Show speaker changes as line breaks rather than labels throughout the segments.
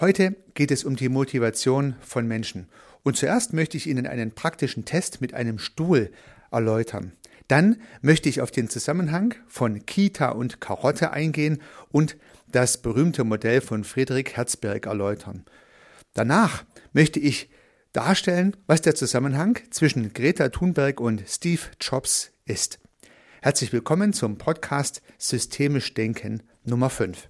Heute geht es um die Motivation von Menschen. Und zuerst möchte ich Ihnen einen praktischen Test mit einem Stuhl erläutern. Dann möchte ich auf den Zusammenhang von Kita und Karotte eingehen und das berühmte Modell von Friedrich Herzberg erläutern. Danach möchte ich darstellen, was der Zusammenhang zwischen Greta Thunberg und Steve Jobs ist. Herzlich willkommen zum Podcast Systemisch Denken Nummer 5.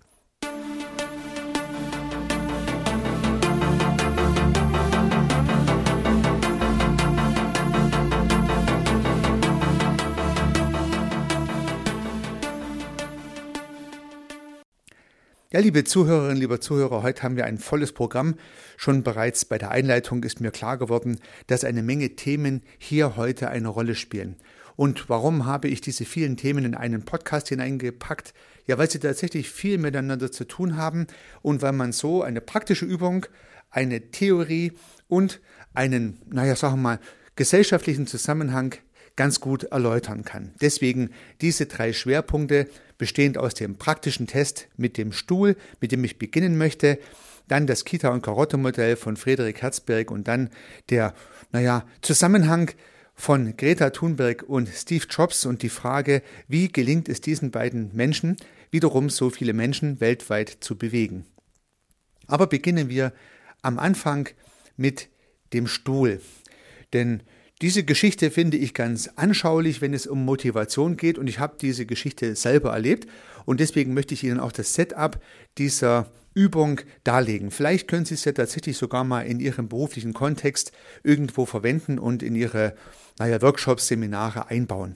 Ja, liebe Zuhörerinnen, lieber Zuhörer, heute haben wir ein volles Programm. Schon bereits bei der Einleitung ist mir klar geworden, dass eine Menge Themen hier heute eine Rolle spielen. Und warum habe ich diese vielen Themen in einen Podcast hineingepackt? Ja, weil sie tatsächlich viel miteinander zu tun haben und weil man so eine praktische Übung, eine Theorie und einen, naja, sagen wir mal, gesellschaftlichen Zusammenhang ganz gut erläutern kann. Deswegen diese drei Schwerpunkte, bestehend aus dem praktischen Test mit dem Stuhl, mit dem ich beginnen möchte, dann das Kita- und Karotte-Modell von Friedrich Herzberg und dann der, naja, Zusammenhang von Greta Thunberg und Steve Jobs und die Frage, wie gelingt es diesen beiden Menschen, wiederum so viele Menschen weltweit zu bewegen. Aber beginnen wir am Anfang mit dem Stuhl. Denn diese Geschichte finde ich ganz anschaulich, wenn es um Motivation geht und ich habe diese Geschichte selber erlebt und deswegen möchte ich Ihnen auch das Setup dieser Übung darlegen. Vielleicht können Sie es ja tatsächlich sogar mal in Ihrem beruflichen Kontext irgendwo verwenden und in Ihre naja, Workshops, Seminare einbauen.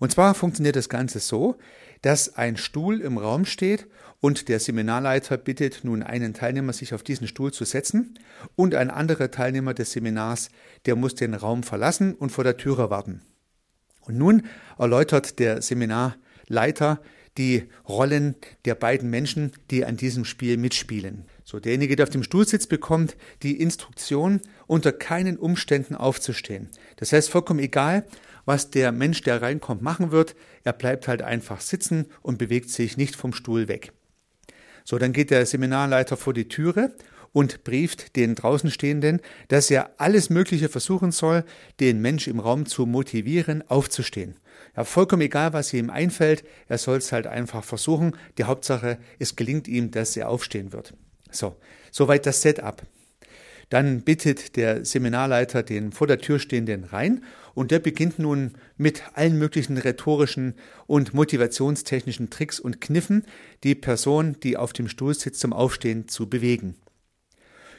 Und zwar funktioniert das Ganze so, dass ein Stuhl im Raum steht und der Seminarleiter bittet nun einen Teilnehmer, sich auf diesen Stuhl zu setzen und ein anderer Teilnehmer des Seminars, der muss den Raum verlassen und vor der Türe warten. Und nun erläutert der Seminarleiter die Rollen der beiden Menschen, die an diesem Spiel mitspielen. So, derjenige, der auf dem Stuhl sitzt, bekommt die Instruktion, unter keinen Umständen aufzustehen. Das heißt, vollkommen egal, was der Mensch, der reinkommt, machen wird. Er bleibt halt einfach sitzen und bewegt sich nicht vom Stuhl weg. So, dann geht der Seminarleiter vor die Türe und brieft den draußen Stehenden, dass er alles Mögliche versuchen soll, den Mensch im Raum zu motivieren, aufzustehen. Ja, vollkommen egal, was ihm einfällt, er soll es halt einfach versuchen. Die Hauptsache, es gelingt ihm, dass er aufstehen wird. So, soweit das Setup. Dann bittet der Seminarleiter den vor der Tür stehenden rein und der beginnt nun mit allen möglichen rhetorischen und motivationstechnischen Tricks und Kniffen, die Person, die auf dem Stuhl sitzt, zum Aufstehen zu bewegen.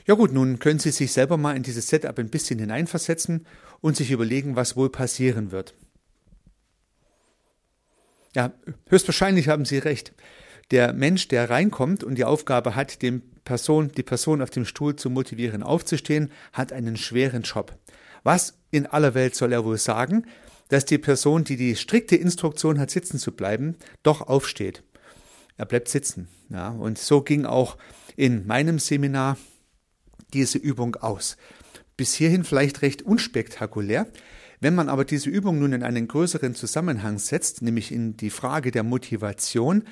Ja gut, nun können Sie sich selber mal in dieses Setup ein bisschen hineinversetzen und sich überlegen, was wohl passieren wird. Ja, höchstwahrscheinlich haben Sie recht. Der Mensch, der reinkommt und die Aufgabe hat, dem Person, die Person auf dem Stuhl zu motivieren, aufzustehen, hat einen schweren Job. Was in aller Welt soll er wohl sagen, dass die Person, die die strikte Instruktion hat, sitzen zu bleiben, doch aufsteht? Er bleibt sitzen. Ja, und so ging auch in meinem Seminar diese Übung aus. Bis hierhin vielleicht recht unspektakulär. Wenn man aber diese Übung nun in einen größeren Zusammenhang setzt, nämlich in die Frage der Motivation,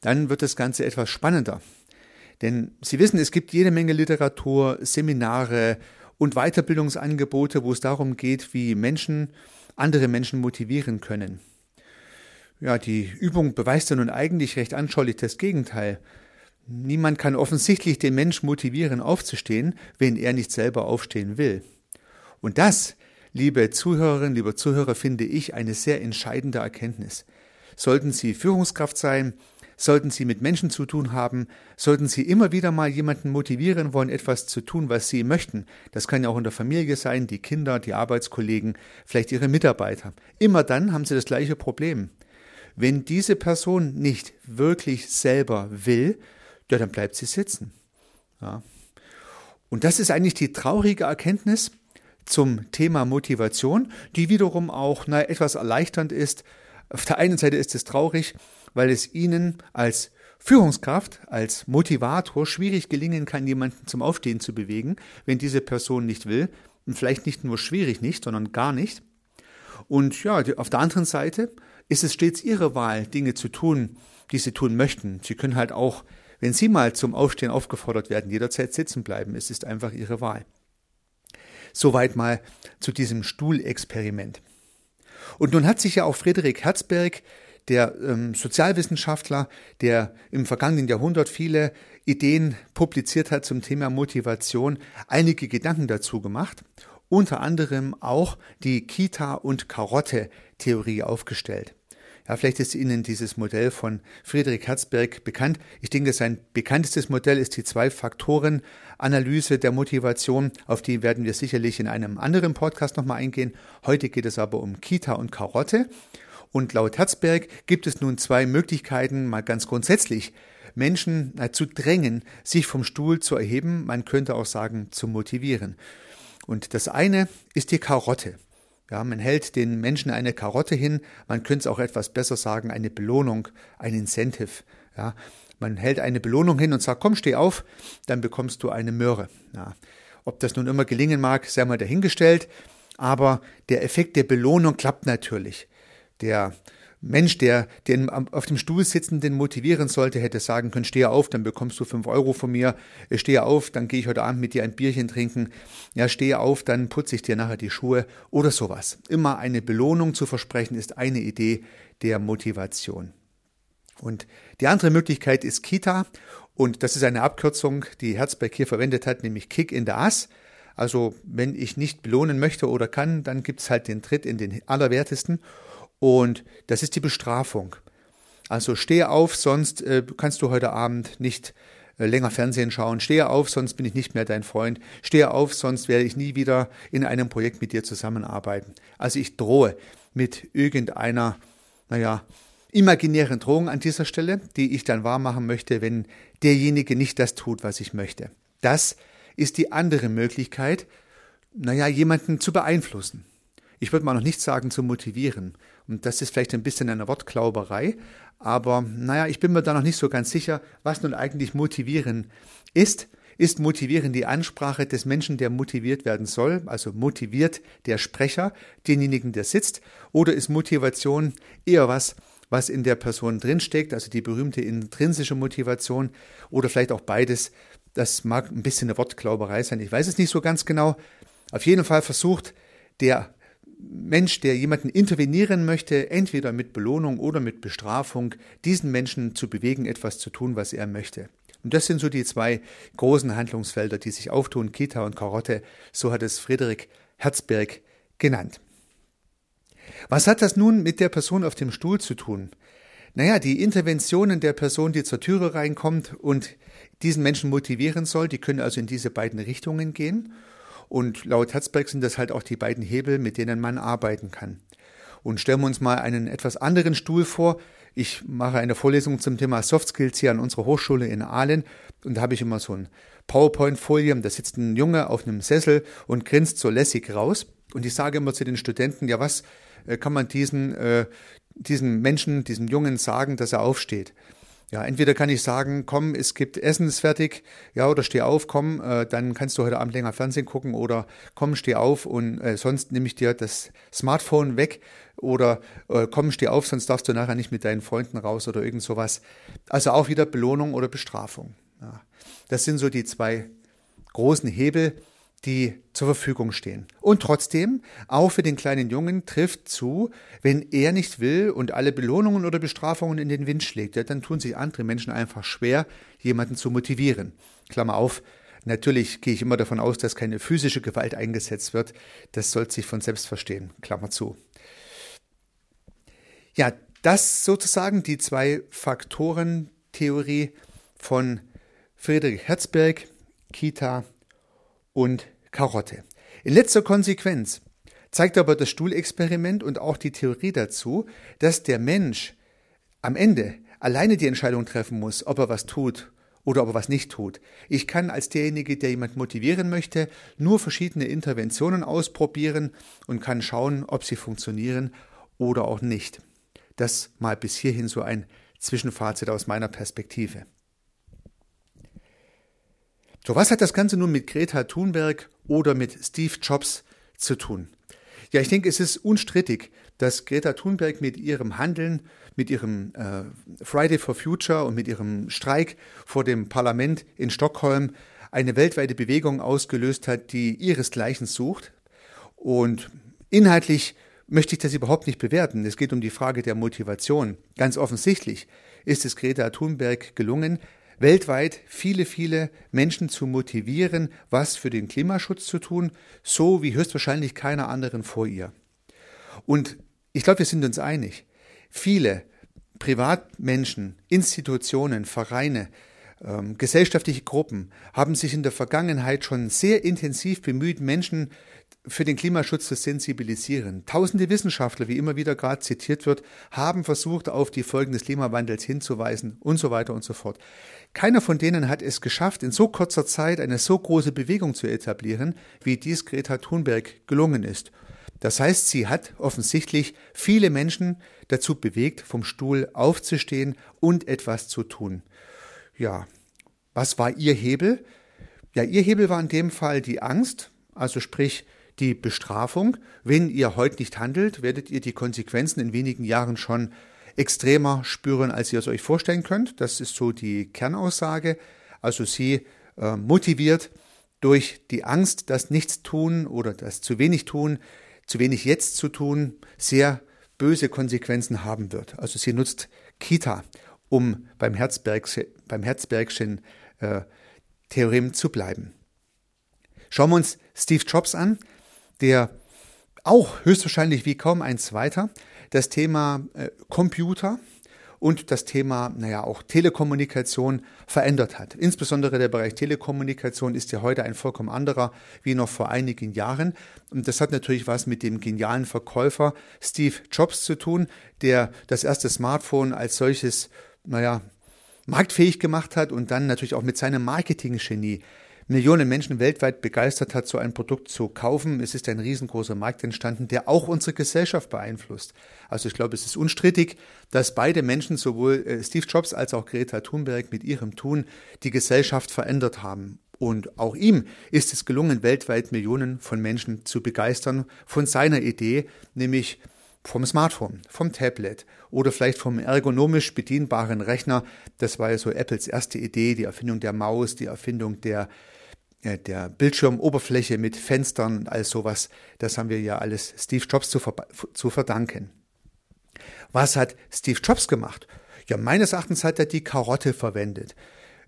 dann wird das Ganze etwas spannender. Denn Sie wissen, es gibt jede Menge Literatur, Seminare und Weiterbildungsangebote, wo es darum geht, wie Menschen andere Menschen motivieren können. Ja, die Übung beweist ja nun eigentlich recht anschaulich das Gegenteil. Niemand kann offensichtlich den Mensch motivieren, aufzustehen, wenn er nicht selber aufstehen will. Und das, liebe Zuhörerinnen, liebe Zuhörer, finde ich eine sehr entscheidende Erkenntnis. Sollten Sie Führungskraft sein, Sollten Sie mit Menschen zu tun haben, sollten Sie immer wieder mal jemanden motivieren wollen, etwas zu tun, was Sie möchten. Das kann ja auch in der Familie sein, die Kinder, die Arbeitskollegen, vielleicht Ihre Mitarbeiter. Immer dann haben Sie das gleiche Problem. Wenn diese Person nicht wirklich selber will, ja, dann bleibt sie sitzen. Ja. Und das ist eigentlich die traurige Erkenntnis zum Thema Motivation, die wiederum auch na, etwas erleichternd ist. Auf der einen Seite ist es traurig, weil es ihnen als Führungskraft, als Motivator schwierig gelingen kann, jemanden zum Aufstehen zu bewegen, wenn diese Person nicht will. Und vielleicht nicht nur schwierig nicht, sondern gar nicht. Und ja, auf der anderen Seite ist es stets ihre Wahl, Dinge zu tun, die sie tun möchten. Sie können halt auch, Wenn Sie mal zum Aufstehen aufgefordert werden, jederzeit sitzen bleiben. Es ist einfach Ihre Wahl. Soweit mal zu diesem Stuhlexperiment. Und nun hat sich ja auch Friedrich Herzberg, der ähm, Sozialwissenschaftler, der im vergangenen Jahrhundert viele Ideen publiziert hat zum Thema Motivation, einige Gedanken dazu gemacht, unter anderem auch die Kita- und Karotte-Theorie aufgestellt. Ja, vielleicht ist Ihnen dieses Modell von Friedrich Herzberg bekannt. Ich denke, sein bekanntestes Modell ist die Zwei-Faktoren-Analyse der Motivation. Auf die werden wir sicherlich in einem anderen Podcast nochmal eingehen. Heute geht es aber um Kita und Karotte. Und laut Herzberg gibt es nun zwei Möglichkeiten, mal ganz grundsätzlich Menschen zu drängen, sich vom Stuhl zu erheben, man könnte auch sagen, zu motivieren. Und das eine ist die Karotte. Ja, man hält den Menschen eine Karotte hin, man könnte es auch etwas besser sagen, eine Belohnung, ein Incentive. Ja, man hält eine Belohnung hin und sagt, komm, steh auf, dann bekommst du eine Möhre. Ja, ob das nun immer gelingen mag, sei mal dahingestellt, aber der Effekt der Belohnung klappt natürlich. Der Mensch, der den auf dem Stuhl sitzenden motivieren sollte, hätte sagen können, stehe auf, dann bekommst du fünf Euro von mir, stehe auf, dann gehe ich heute Abend mit dir ein Bierchen trinken, ja, stehe auf, dann putze ich dir nachher die Schuhe oder sowas. Immer eine Belohnung zu versprechen, ist eine Idee der Motivation. Und die andere Möglichkeit ist Kita und das ist eine Abkürzung, die Herzberg hier verwendet hat, nämlich Kick in the Ass. Also wenn ich nicht belohnen möchte oder kann, dann gibt's halt den Tritt in den Allerwertesten. Und das ist die Bestrafung. Also stehe auf, sonst äh, kannst du heute Abend nicht äh, länger Fernsehen schauen. Stehe auf, sonst bin ich nicht mehr dein Freund. Stehe auf, sonst werde ich nie wieder in einem Projekt mit dir zusammenarbeiten. Also ich drohe mit irgendeiner, naja, imaginären Drohung an dieser Stelle, die ich dann wahrmachen möchte, wenn derjenige nicht das tut, was ich möchte. Das ist die andere Möglichkeit, naja, jemanden zu beeinflussen. Ich würde mal noch nicht sagen zu motivieren. Und das ist vielleicht ein bisschen eine Wortklauberei, aber naja, ich bin mir da noch nicht so ganz sicher, was nun eigentlich motivieren ist. Ist motivieren die Ansprache des Menschen, der motiviert werden soll, also motiviert der Sprecher, denjenigen, der sitzt, oder ist Motivation eher was, was in der Person drinsteckt, also die berühmte intrinsische Motivation oder vielleicht auch beides. Das mag ein bisschen eine Wortklauberei sein, ich weiß es nicht so ganz genau. Auf jeden Fall versucht der Mensch, der jemanden intervenieren möchte, entweder mit Belohnung oder mit Bestrafung, diesen Menschen zu bewegen, etwas zu tun, was er möchte. Und das sind so die zwei großen Handlungsfelder, die sich auftun, Kita und Karotte, so hat es Friedrich Herzberg genannt. Was hat das nun mit der Person auf dem Stuhl zu tun? Naja, die Interventionen der Person, die zur Türe reinkommt und diesen Menschen motivieren soll, die können also in diese beiden Richtungen gehen. Und laut Herzberg sind das halt auch die beiden Hebel, mit denen man arbeiten kann. Und stellen wir uns mal einen etwas anderen Stuhl vor. Ich mache eine Vorlesung zum Thema Soft Skills hier an unserer Hochschule in Aalen und da habe ich immer so ein PowerPoint-Folie, da sitzt ein Junge auf einem Sessel und grinst so lässig raus. Und ich sage immer zu den Studenten, ja, was äh, kann man diesen, äh, diesen Menschen, diesem Jungen sagen, dass er aufsteht? Ja, entweder kann ich sagen, komm, es gibt Essen, ist fertig, ja, oder steh auf, komm, äh, dann kannst du heute Abend länger Fernsehen gucken, oder komm, steh auf und äh, sonst nehme ich dir das Smartphone weg, oder äh, komm, steh auf, sonst darfst du nachher nicht mit deinen Freunden raus oder irgend sowas. Also auch wieder Belohnung oder Bestrafung. Ja. Das sind so die zwei großen Hebel, die zur Verfügung stehen. Und trotzdem, auch für den kleinen Jungen trifft zu, wenn er nicht will und alle Belohnungen oder Bestrafungen in den Wind schlägt, ja, dann tun sich andere Menschen einfach schwer, jemanden zu motivieren. Klammer auf, natürlich gehe ich immer davon aus, dass keine physische Gewalt eingesetzt wird. Das soll sich von selbst verstehen. Klammer zu. Ja, das sozusagen die zwei Faktoren-Theorie von Friedrich Herzberg, Kita und Karotte. In letzter Konsequenz zeigt aber das Stuhlexperiment und auch die Theorie dazu, dass der Mensch am Ende alleine die Entscheidung treffen muss, ob er was tut oder ob er was nicht tut. Ich kann als derjenige, der jemand motivieren möchte, nur verschiedene Interventionen ausprobieren und kann schauen, ob sie funktionieren oder auch nicht. Das mal bis hierhin so ein Zwischenfazit aus meiner Perspektive. So, was hat das Ganze nun mit Greta Thunberg oder mit Steve Jobs zu tun? Ja, ich denke, es ist unstrittig, dass Greta Thunberg mit ihrem Handeln, mit ihrem äh, Friday for Future und mit ihrem Streik vor dem Parlament in Stockholm eine weltweite Bewegung ausgelöst hat, die ihresgleichen sucht. Und inhaltlich möchte ich das überhaupt nicht bewerten. Es geht um die Frage der Motivation. Ganz offensichtlich ist es Greta Thunberg gelungen, weltweit viele, viele Menschen zu motivieren, was für den Klimaschutz zu tun, so wie höchstwahrscheinlich keiner anderen vor ihr. Und ich glaube, wir sind uns einig. Viele Privatmenschen, Institutionen, Vereine, ähm, gesellschaftliche Gruppen haben sich in der Vergangenheit schon sehr intensiv bemüht, Menschen für den Klimaschutz zu sensibilisieren. Tausende Wissenschaftler, wie immer wieder gerade zitiert wird, haben versucht, auf die Folgen des Klimawandels hinzuweisen und so weiter und so fort. Keiner von denen hat es geschafft, in so kurzer Zeit eine so große Bewegung zu etablieren, wie dies Greta Thunberg gelungen ist. Das heißt, sie hat offensichtlich viele Menschen dazu bewegt, vom Stuhl aufzustehen und etwas zu tun. Ja, was war ihr Hebel? Ja, ihr Hebel war in dem Fall die Angst, also sprich die Bestrafung. Wenn ihr heute nicht handelt, werdet ihr die Konsequenzen in wenigen Jahren schon extremer spüren, als ihr es euch vorstellen könnt. Das ist so die Kernaussage. Also sie äh, motiviert durch die Angst, das Nichts tun oder das zu wenig tun, zu wenig jetzt zu tun, sehr böse Konsequenzen haben wird. Also sie nutzt Kita, um beim, Herzbergschen, beim Herzbergschen äh, Theorem zu bleiben. Schauen wir uns Steve Jobs an, der auch höchstwahrscheinlich wie kaum ein zweiter das Thema äh, Computer und das Thema, naja, auch Telekommunikation verändert hat. Insbesondere der Bereich Telekommunikation ist ja heute ein vollkommen anderer wie noch vor einigen Jahren. Und das hat natürlich was mit dem genialen Verkäufer Steve Jobs zu tun, der das erste Smartphone als solches, naja, marktfähig gemacht hat und dann natürlich auch mit seinem Marketing-Genie Millionen Menschen weltweit begeistert hat, so ein Produkt zu kaufen. Es ist ein riesengroßer Markt entstanden, der auch unsere Gesellschaft beeinflusst. Also ich glaube, es ist unstrittig, dass beide Menschen, sowohl äh, Steve Jobs als auch Greta Thunberg mit ihrem Tun die Gesellschaft verändert haben. Und auch ihm ist es gelungen, weltweit Millionen von Menschen zu begeistern von seiner Idee, nämlich vom Smartphone, vom Tablet oder vielleicht vom ergonomisch bedienbaren Rechner. Das war ja so Apples erste Idee, die Erfindung der Maus, die Erfindung der der Bildschirmoberfläche mit Fenstern und all sowas, das haben wir ja alles Steve Jobs zu, zu verdanken. Was hat Steve Jobs gemacht? Ja, meines Erachtens hat er die Karotte verwendet.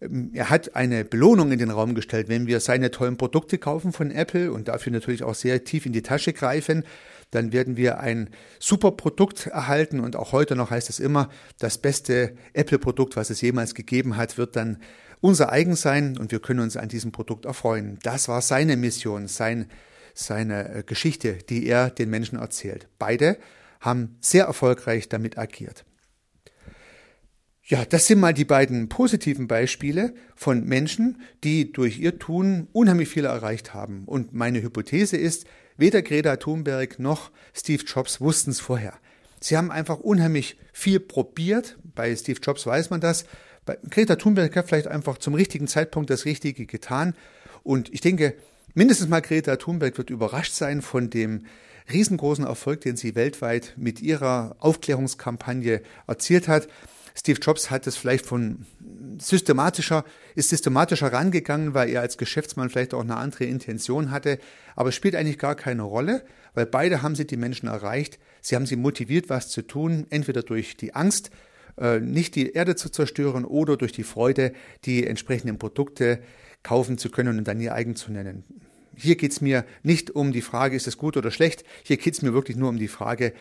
Ähm, er hat eine Belohnung in den Raum gestellt, wenn wir seine tollen Produkte kaufen von Apple und dafür natürlich auch sehr tief in die Tasche greifen, dann werden wir ein super Produkt erhalten und auch heute noch heißt es immer, das beste Apple-Produkt, was es jemals gegeben hat, wird dann unser eigen sein und wir können uns an diesem Produkt erfreuen. Das war seine Mission, sein, seine äh, Geschichte, die er den Menschen erzählt. Beide haben sehr erfolgreich damit agiert. Ja, das sind mal die beiden positiven Beispiele von Menschen, die durch ihr Tun unheimlich viel erreicht haben. Und meine Hypothese ist, weder Greta Thunberg noch Steve Jobs wussten es vorher. Sie haben einfach unheimlich viel probiert. Bei Steve Jobs weiß man das. Bei Greta Thunberg hat vielleicht einfach zum richtigen Zeitpunkt das Richtige getan. Und ich denke, mindestens mal Greta Thunberg wird überrascht sein von dem riesengroßen Erfolg, den sie weltweit mit ihrer Aufklärungskampagne erzielt hat. Steve Jobs hat es vielleicht von systematischer, ist systematischer rangegangen, weil er als Geschäftsmann vielleicht auch eine andere Intention hatte. Aber es spielt eigentlich gar keine Rolle, weil beide haben sie die Menschen erreicht. Sie haben sie motiviert, was zu tun, entweder durch die Angst, äh, nicht die Erde zu zerstören oder durch die Freude, die entsprechenden Produkte kaufen zu können und dann ihr eigen zu nennen. Hier geht es mir nicht um die Frage, ist es gut oder schlecht, hier geht es mir wirklich nur um die Frage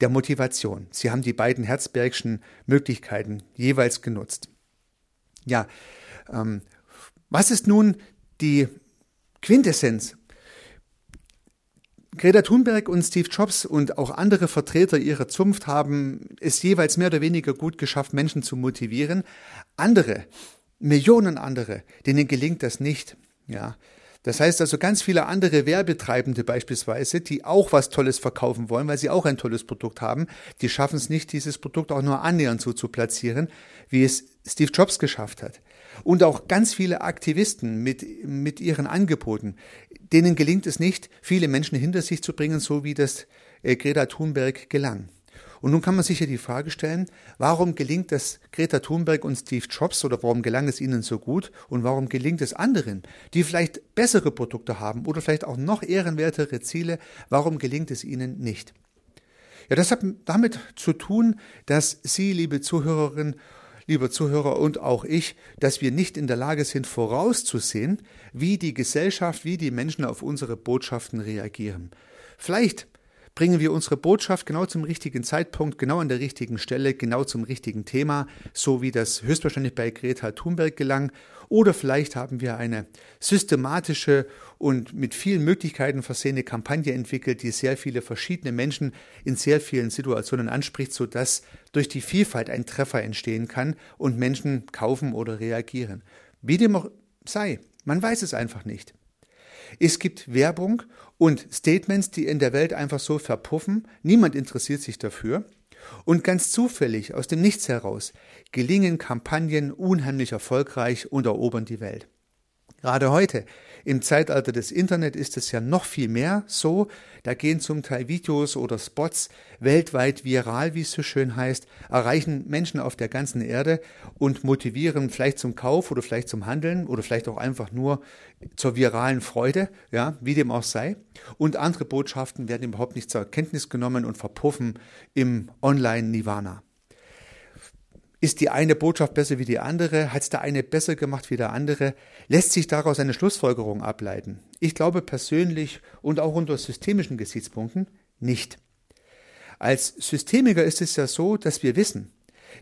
der Motivation. Sie haben die beiden Herzbergschen Möglichkeiten jeweils genutzt. Ja, ähm, was ist nun die Quintessenz Greta Thunberg und Steve Jobs und auch andere Vertreter ihrer Zunft haben es jeweils mehr oder weniger gut geschafft, Menschen zu motivieren. Andere, Millionen andere, denen gelingt das nicht. Ja. Das heißt also ganz viele andere Werbetreibende beispielsweise, die auch was Tolles verkaufen wollen, weil sie auch ein tolles Produkt haben, die schaffen es nicht, dieses Produkt auch nur annähernd so zu platzieren, wie es Steve Jobs geschafft hat. Und auch ganz viele Aktivisten mit, mit ihren Angeboten, denen gelingt es nicht, viele Menschen hinter sich zu bringen, so wie das äh, Greta Thunberg gelang. Und nun kann man sich ja die Frage stellen, warum gelingt es Greta Thunberg und Steve Jobs oder warum gelang es ihnen so gut und warum gelingt es anderen, die vielleicht bessere Produkte haben oder vielleicht auch noch ehrenwertere Ziele, warum gelingt es ihnen nicht? Ja, das hat damit zu tun, dass Sie, liebe Zuhörerinnen, lieber Zuhörer und auch ich, dass wir nicht in der Lage sind vorauszusehen, wie die Gesellschaft, wie die Menschen auf unsere Botschaften reagieren. Vielleicht bringen wir unsere Botschaft genau zum richtigen Zeitpunkt, genau an der richtigen Stelle, genau zum richtigen Thema, so wie das höchstwahrscheinlich bei Greta Thunberg gelang. Oder vielleicht haben wir eine systematische und mit vielen Möglichkeiten versehene Kampagne entwickelt, die sehr viele verschiedene Menschen in sehr vielen Situationen anspricht, sodass durch die Vielfalt ein Treffer entstehen kann und Menschen kaufen oder reagieren. Wie dem auch sei, man weiß es einfach nicht. Es gibt Werbung und Statements, die in der Welt einfach so verpuffen. Niemand interessiert sich dafür. Und ganz zufällig, aus dem Nichts heraus, gelingen Kampagnen unheimlich erfolgreich und erobern die Welt. Gerade heute im Zeitalter des Internet ist es ja noch viel mehr so. Da gehen zum Teil Videos oder Spots weltweit viral, wie es so schön heißt, erreichen Menschen auf der ganzen Erde und motivieren vielleicht zum Kauf oder vielleicht zum Handeln oder vielleicht auch einfach nur zur viralen Freude, ja, wie dem auch sei. Und andere Botschaften werden überhaupt nicht zur Kenntnis genommen und verpuffen im Online-Nirvana. Ist die eine Botschaft besser wie die andere? Hat es der eine besser gemacht wie der andere? Lässt sich daraus eine Schlussfolgerung ableiten? Ich glaube persönlich und auch unter systemischen Gesichtspunkten nicht. Als Systemiker ist es ja so, dass wir wissen,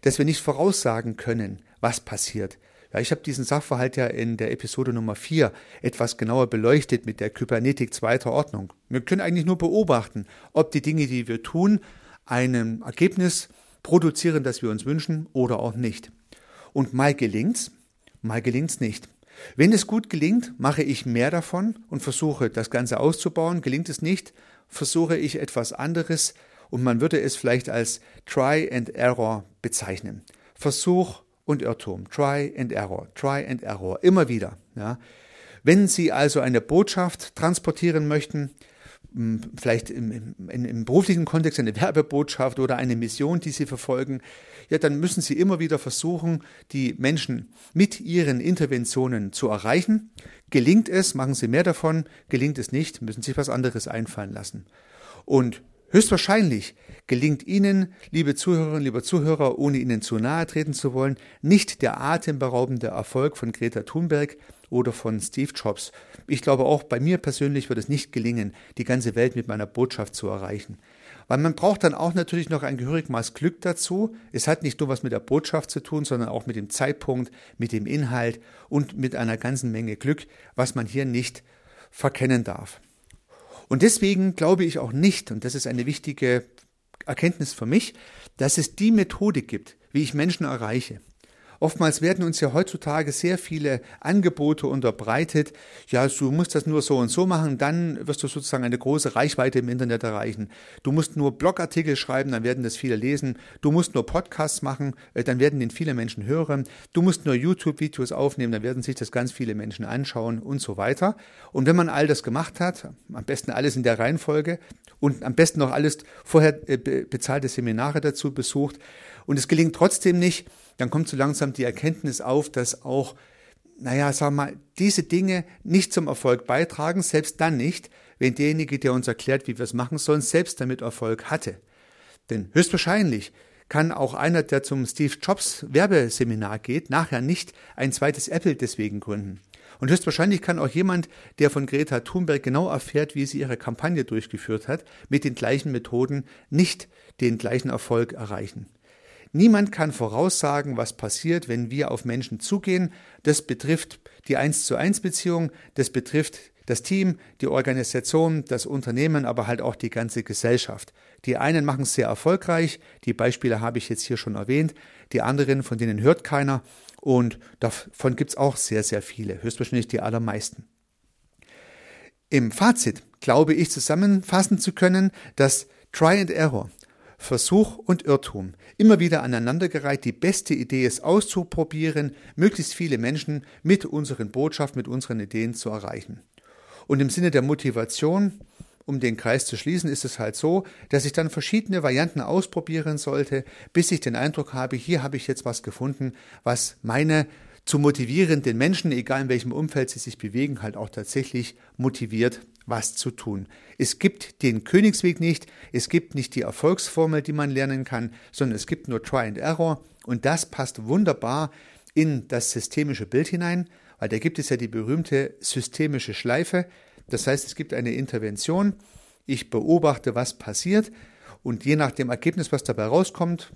dass wir nicht voraussagen können, was passiert. Ja, ich habe diesen Sachverhalt ja in der Episode Nummer 4 etwas genauer beleuchtet mit der Kybernetik zweiter Ordnung. Wir können eigentlich nur beobachten, ob die Dinge, die wir tun, einem Ergebnis produzieren, das wir uns wünschen oder auch nicht. Und mal gelingt's, mal gelingt's nicht. Wenn es gut gelingt, mache ich mehr davon und versuche das Ganze auszubauen. Gelingt es nicht, versuche ich etwas anderes und man würde es vielleicht als Try and Error bezeichnen. Versuch und Irrtum. Try and Error. Try and Error. Immer wieder. Ja. Wenn Sie also eine Botschaft transportieren möchten, vielleicht im, im, im, beruflichen Kontext eine Werbebotschaft oder eine Mission, die Sie verfolgen, ja, dann müssen Sie immer wieder versuchen, die Menschen mit Ihren Interventionen zu erreichen. Gelingt es, machen Sie mehr davon. Gelingt es nicht, müssen Sie sich was anderes einfallen lassen. Und höchstwahrscheinlich gelingt Ihnen, liebe Zuhörerinnen, lieber Zuhörer, ohne Ihnen zu nahe treten zu wollen, nicht der atemberaubende Erfolg von Greta Thunberg, oder von Steve Jobs. Ich glaube auch bei mir persönlich wird es nicht gelingen, die ganze Welt mit meiner Botschaft zu erreichen. Weil man braucht dann auch natürlich noch ein gehörig Maß Glück dazu. Es hat nicht nur was mit der Botschaft zu tun, sondern auch mit dem Zeitpunkt, mit dem Inhalt und mit einer ganzen Menge Glück, was man hier nicht verkennen darf. Und deswegen glaube ich auch nicht, und das ist eine wichtige Erkenntnis für mich, dass es die Methode gibt, wie ich Menschen erreiche. Oftmals werden uns ja heutzutage sehr viele Angebote unterbreitet. Ja, du musst das nur so und so machen, dann wirst du sozusagen eine große Reichweite im Internet erreichen. Du musst nur Blogartikel schreiben, dann werden das viele lesen. Du musst nur Podcasts machen, äh, dann werden den viele Menschen hören. Du musst nur YouTube-Videos aufnehmen, dann werden sich das ganz viele Menschen anschauen und so weiter. Und wenn man all das gemacht hat, am besten alles in der Reihenfolge und am besten noch alles vorher äh, bezahlte Seminare dazu besucht und es gelingt trotzdem nicht, dann kommt so langsam die Erkenntnis auf, dass auch, naja, sagen wir mal, diese Dinge nicht zum Erfolg beitragen, selbst dann nicht, wenn derjenige, der uns erklärt, wie wir es machen sollen, selbst damit Erfolg hatte. Denn höchstwahrscheinlich kann auch einer, der zum Steve Jobs Werbeseminar geht, nachher nicht ein zweites Apple deswegen gründen. Und höchstwahrscheinlich kann auch jemand, der von Greta Thunberg genau erfährt, wie sie ihre Kampagne durchgeführt hat, mit den gleichen Methoden nicht den gleichen Erfolg erreichen. Niemand kann voraussagen, was passiert, wenn wir auf Menschen zugehen. Das betrifft die 1 zu 1 Beziehung, das betrifft das Team, die Organisation, das Unternehmen, aber halt auch die ganze Gesellschaft. Die einen machen es sehr erfolgreich, die Beispiele habe ich jetzt hier schon erwähnt, die anderen, von denen hört keiner und davon gibt es auch sehr, sehr viele, höchstwahrscheinlich die allermeisten. Im Fazit glaube ich zusammenfassen zu können, dass Try and Error, Versuch und Irrtum. Immer wieder aneinandergereiht, die beste Idee ist auszuprobieren, möglichst viele Menschen mit unseren Botschaften, mit unseren Ideen zu erreichen. Und im Sinne der Motivation um den Kreis zu schließen, ist es halt so, dass ich dann verschiedene Varianten ausprobieren sollte, bis ich den Eindruck habe, hier habe ich jetzt was gefunden, was meine zu motivierenden Menschen, egal in welchem Umfeld sie sich bewegen, halt auch tatsächlich motiviert, was zu tun. Es gibt den Königsweg nicht, es gibt nicht die Erfolgsformel, die man lernen kann, sondern es gibt nur Try and Error und das passt wunderbar in das systemische Bild hinein, weil da gibt es ja die berühmte systemische Schleife. Das heißt, es gibt eine Intervention, ich beobachte, was passiert und je nach dem Ergebnis, was dabei rauskommt,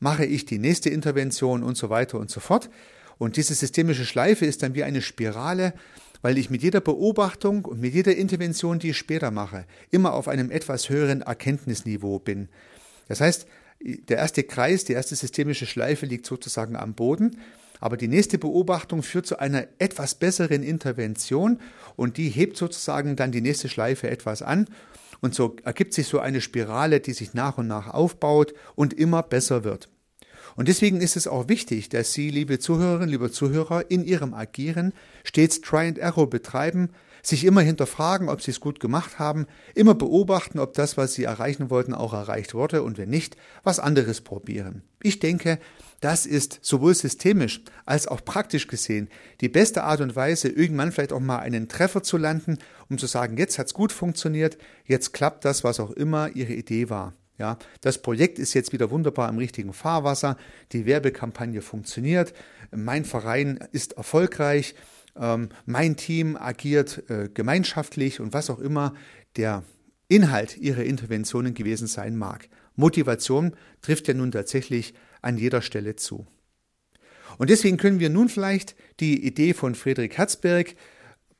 mache ich die nächste Intervention und so weiter und so fort. Und diese systemische Schleife ist dann wie eine Spirale, weil ich mit jeder Beobachtung und mit jeder Intervention, die ich später mache, immer auf einem etwas höheren Erkenntnisniveau bin. Das heißt, der erste Kreis, die erste systemische Schleife liegt sozusagen am Boden, aber die nächste Beobachtung führt zu einer etwas besseren Intervention und die hebt sozusagen dann die nächste Schleife etwas an und so ergibt sich so eine Spirale, die sich nach und nach aufbaut und immer besser wird. Und deswegen ist es auch wichtig, dass Sie, liebe Zuhörerinnen, liebe Zuhörer, in Ihrem Agieren stets Try and Error betreiben, sich immer hinterfragen, ob Sie es gut gemacht haben, immer beobachten, ob das, was Sie erreichen wollten, auch erreicht wurde und wenn nicht, was anderes probieren. Ich denke, das ist sowohl systemisch als auch praktisch gesehen die beste Art und Weise, irgendwann vielleicht auch mal einen Treffer zu landen, um zu sagen, jetzt hat's gut funktioniert, jetzt klappt das, was auch immer Ihre Idee war. Ja, das Projekt ist jetzt wieder wunderbar im richtigen Fahrwasser. Die Werbekampagne funktioniert. Mein Verein ist erfolgreich. Ähm, mein Team agiert äh, gemeinschaftlich und was auch immer der Inhalt ihrer Interventionen gewesen sein mag. Motivation trifft ja nun tatsächlich an jeder Stelle zu. Und deswegen können wir nun vielleicht die Idee von Friedrich Herzberg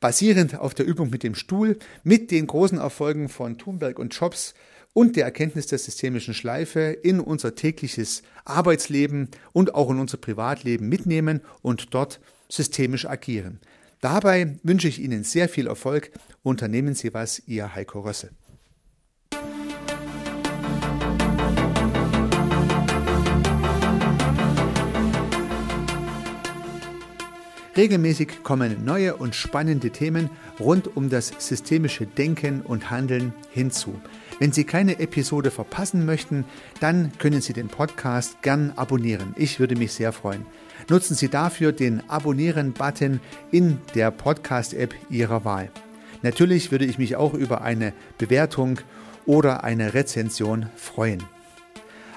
basierend auf der Übung mit dem Stuhl, mit den großen Erfolgen von Thunberg und Jobs und der Erkenntnis der systemischen Schleife in unser tägliches Arbeitsleben und auch in unser Privatleben mitnehmen und dort systemisch agieren. Dabei wünsche ich Ihnen sehr viel Erfolg. Unternehmen Sie was, Ihr Heiko Rössel. Regelmäßig kommen neue und spannende Themen rund um das systemische Denken und Handeln hinzu. Wenn Sie keine Episode verpassen möchten, dann können Sie den Podcast gern abonnieren. Ich würde mich sehr freuen. Nutzen Sie dafür den Abonnieren-Button in der Podcast-App Ihrer Wahl. Natürlich würde ich mich auch über eine Bewertung oder eine Rezension freuen.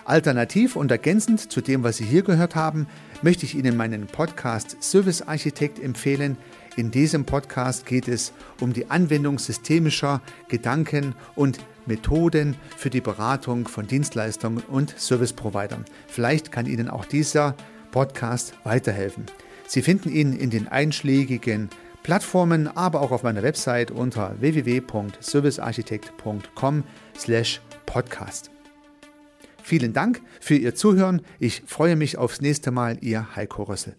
Alternativ und ergänzend zu dem, was Sie hier gehört haben, möchte ich Ihnen meinen Podcast Service Architekt empfehlen. In diesem Podcast geht es um die Anwendung systemischer Gedanken und Methoden für die Beratung von Dienstleistungen und Service-Providern. Vielleicht kann Ihnen auch dieser Podcast weiterhelfen. Sie finden ihn in den einschlägigen Plattformen, aber auch auf meiner Website unter www.servicearchitekt.com/podcast. Vielen Dank für Ihr Zuhören. Ich freue mich aufs nächste Mal, Ihr Heiko Rössel.